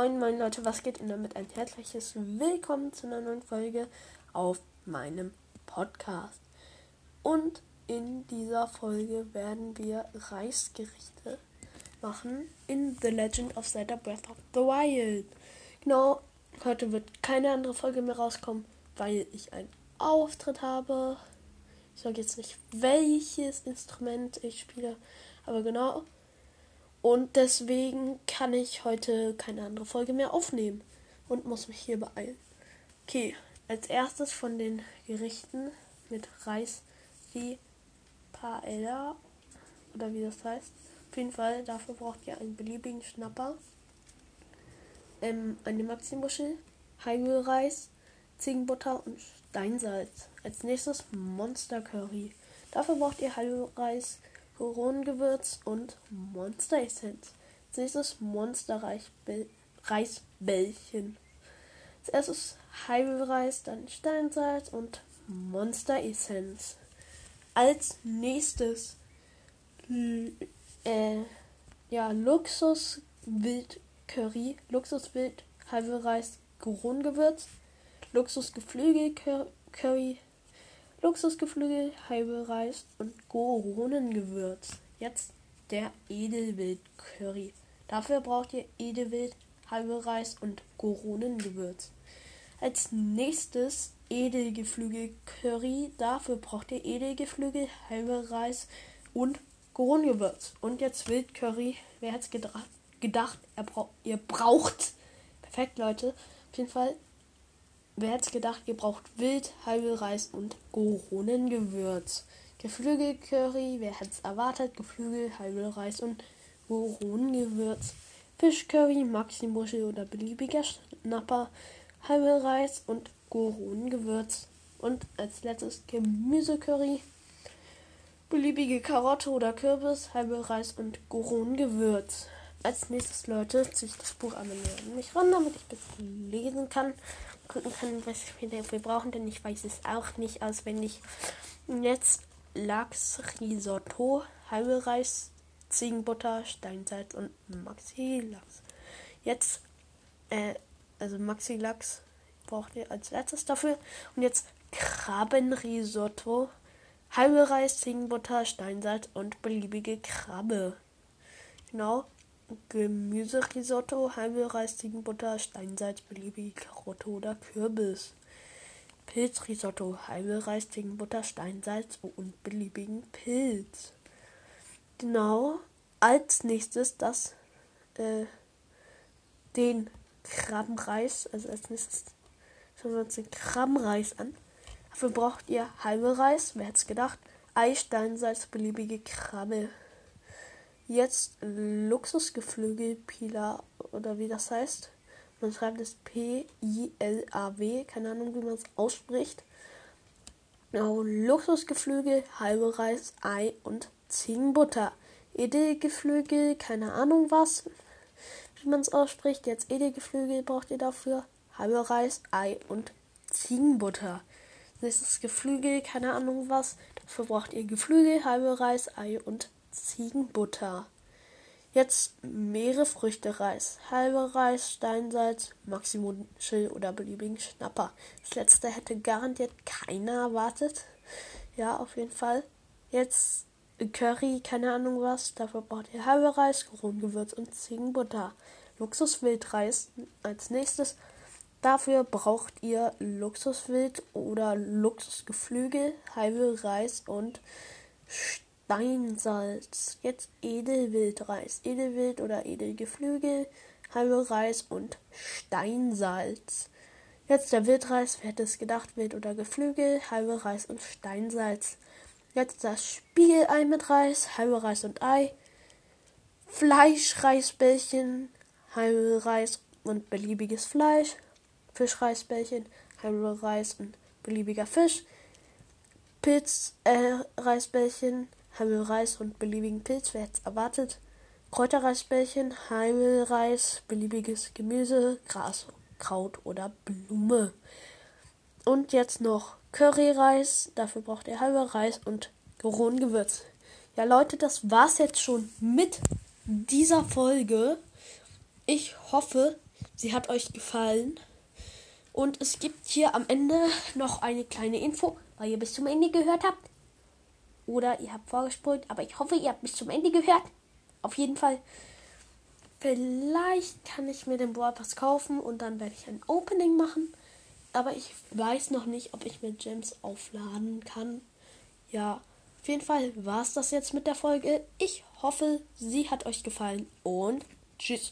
Moin, moin Leute, was geht Ihnen damit? Ein herzliches Willkommen zu einer neuen Folge auf meinem Podcast. Und in dieser Folge werden wir Reisgerichte machen in The Legend of Zelda Breath of the Wild. Genau, heute wird keine andere Folge mehr rauskommen, weil ich einen Auftritt habe. Ich sage jetzt nicht, welches Instrument ich spiele, aber genau, und deswegen kann ich heute keine andere Folge mehr aufnehmen und muss mich hier beeilen. Okay, als erstes von den Gerichten mit Reis die Paella oder wie das heißt. Auf jeden Fall, dafür braucht ihr einen beliebigen Schnapper, ähm, eine Maximuschel, Heimölreis, Ziegenbutter und Steinsalz. Als nächstes Monster Curry. Dafür braucht ihr Heimölreis, Koronengewürz und Monster Essenz. Als nächstes Monster Reisbällchen. Als erstes Heidelreis, dann Steinsalz und Monster Essenz. Als nächstes äh, ja, Luxus Wild Curry, Luxus Wild Heidelreis, Koronengewürz, Luxus Geflügel Curry, Luxusgeflügel, halbe Reis und Goronengewürz. Jetzt der Edelwild-Curry. Dafür braucht ihr Edelwild, halbe Reis und Goronengewürz. Als nächstes Edelgeflügel-Curry. Dafür braucht ihr Edelgeflügel, halbe Reis und Goronengewürz. Und jetzt Wildcurry. Wer hätte es gedacht, er bra ihr braucht. Perfekt, Leute. Auf jeden Fall Wer hätte gedacht, ihr braucht Wild, halbe Reis und Goronengewürz. Geflügelcurry, wer hätte es erwartet? Geflügel, halbe Reis und Goronengewürz. Fischcurry, Maximuschel oder beliebiger Schnapper, halbe Reis und Goronengewürz. Und als letztes Gemüsecurry, beliebige Karotte oder Kürbis, halbe Reis und Goronengewürz. Als nächstes, Leute, ziehe ich das Buch einmal mich ran, damit ich es lesen kann gucken kann, was wir dafür brauchen, denn ich weiß es auch nicht auswendig. Jetzt Lachs, Risotto, halbe Reis, Ziegenbutter, Steinsalz und Maxi-Lachs. Jetzt, äh, also Maxi-Lachs braucht ihr als letztes dafür. Und jetzt Krabbenrisotto, halbe Reis, Ziegenbutter, Steinsalz und beliebige Krabbe. Genau, Gemüserisotto, halbe Reis, Ziegenbutter, Steinsalz, beliebige Karotte oder Kürbis. Pilzrisotto, halbe Reis, Ziegenbutter, Steinsalz und beliebigen Pilz. Genau. Als nächstes das, äh, den Krabbenreis, also als nächstes schauen wir uns den Krabbenreis an. Dafür braucht ihr halbe Reis, wer hätte es gedacht, Ei, Steinsalz, beliebige Krabbe. Jetzt Luxusgeflügel Pila oder wie das heißt. Man schreibt es P-I-L-A-W. Keine Ahnung, wie man es ausspricht. Genau, Luxusgeflügel, halbe Reis, Ei und Ziegenbutter. Edelgeflügel, keine Ahnung was, wie man es ausspricht. Jetzt Edelgeflügel braucht ihr dafür. Halbe Reis, Ei und Ziegenbutter. Nächstes Geflügel, keine Ahnung was. Dafür braucht ihr Geflügel, halbe Reis, Ei und Ziegenbutter. Jetzt Meerefrüchte Reis, halbe Reis, Steinsalz, Maximum Chill oder beliebigen Schnapper. Das letzte hätte garantiert keiner erwartet. Ja, auf jeden Fall. Jetzt Curry, keine Ahnung was. Dafür braucht ihr halbe Reis, Kronengewürz und Ziegenbutter. Luxuswildreis als nächstes. Dafür braucht ihr Luxuswild oder Luxusgeflügel, halbe Reis und Steinsalz. Steinsalz. Jetzt Edelwildreis. Edelwild oder Edelgeflügel, halbe Reis und Steinsalz. Jetzt der Wildreis, wer hätte es gedacht, Wild oder Geflügel, halbe Reis und Steinsalz. Jetzt das Spiegelei mit Reis, halbe Reis und Ei. Fleischreisbällchen, halbe Reis und beliebiges Fleisch. Fischreisbällchen, halbe Reis und beliebiger Fisch. Pilzreisbällchen, äh, Heimelreis und beliebigen Pilz, wer hätte erwartet. Kräuterreisbällchen, Heimelreis, beliebiges Gemüse, Gras, Kraut oder Blume. Und jetzt noch Curryreis, dafür braucht ihr halber Reis und rohen Gewürz. Ja Leute, das war's jetzt schon mit dieser Folge. Ich hoffe, sie hat euch gefallen. Und es gibt hier am Ende noch eine kleine Info, weil ihr bis zum Ende gehört habt. Oder ihr habt vorgespult, aber ich hoffe, ihr habt bis zum Ende gehört. Auf jeden Fall. Vielleicht kann ich mir den Brawl Pass kaufen und dann werde ich ein Opening machen. Aber ich weiß noch nicht, ob ich mir Gems aufladen kann. Ja, auf jeden Fall war es das jetzt mit der Folge. Ich hoffe, sie hat euch gefallen und tschüss.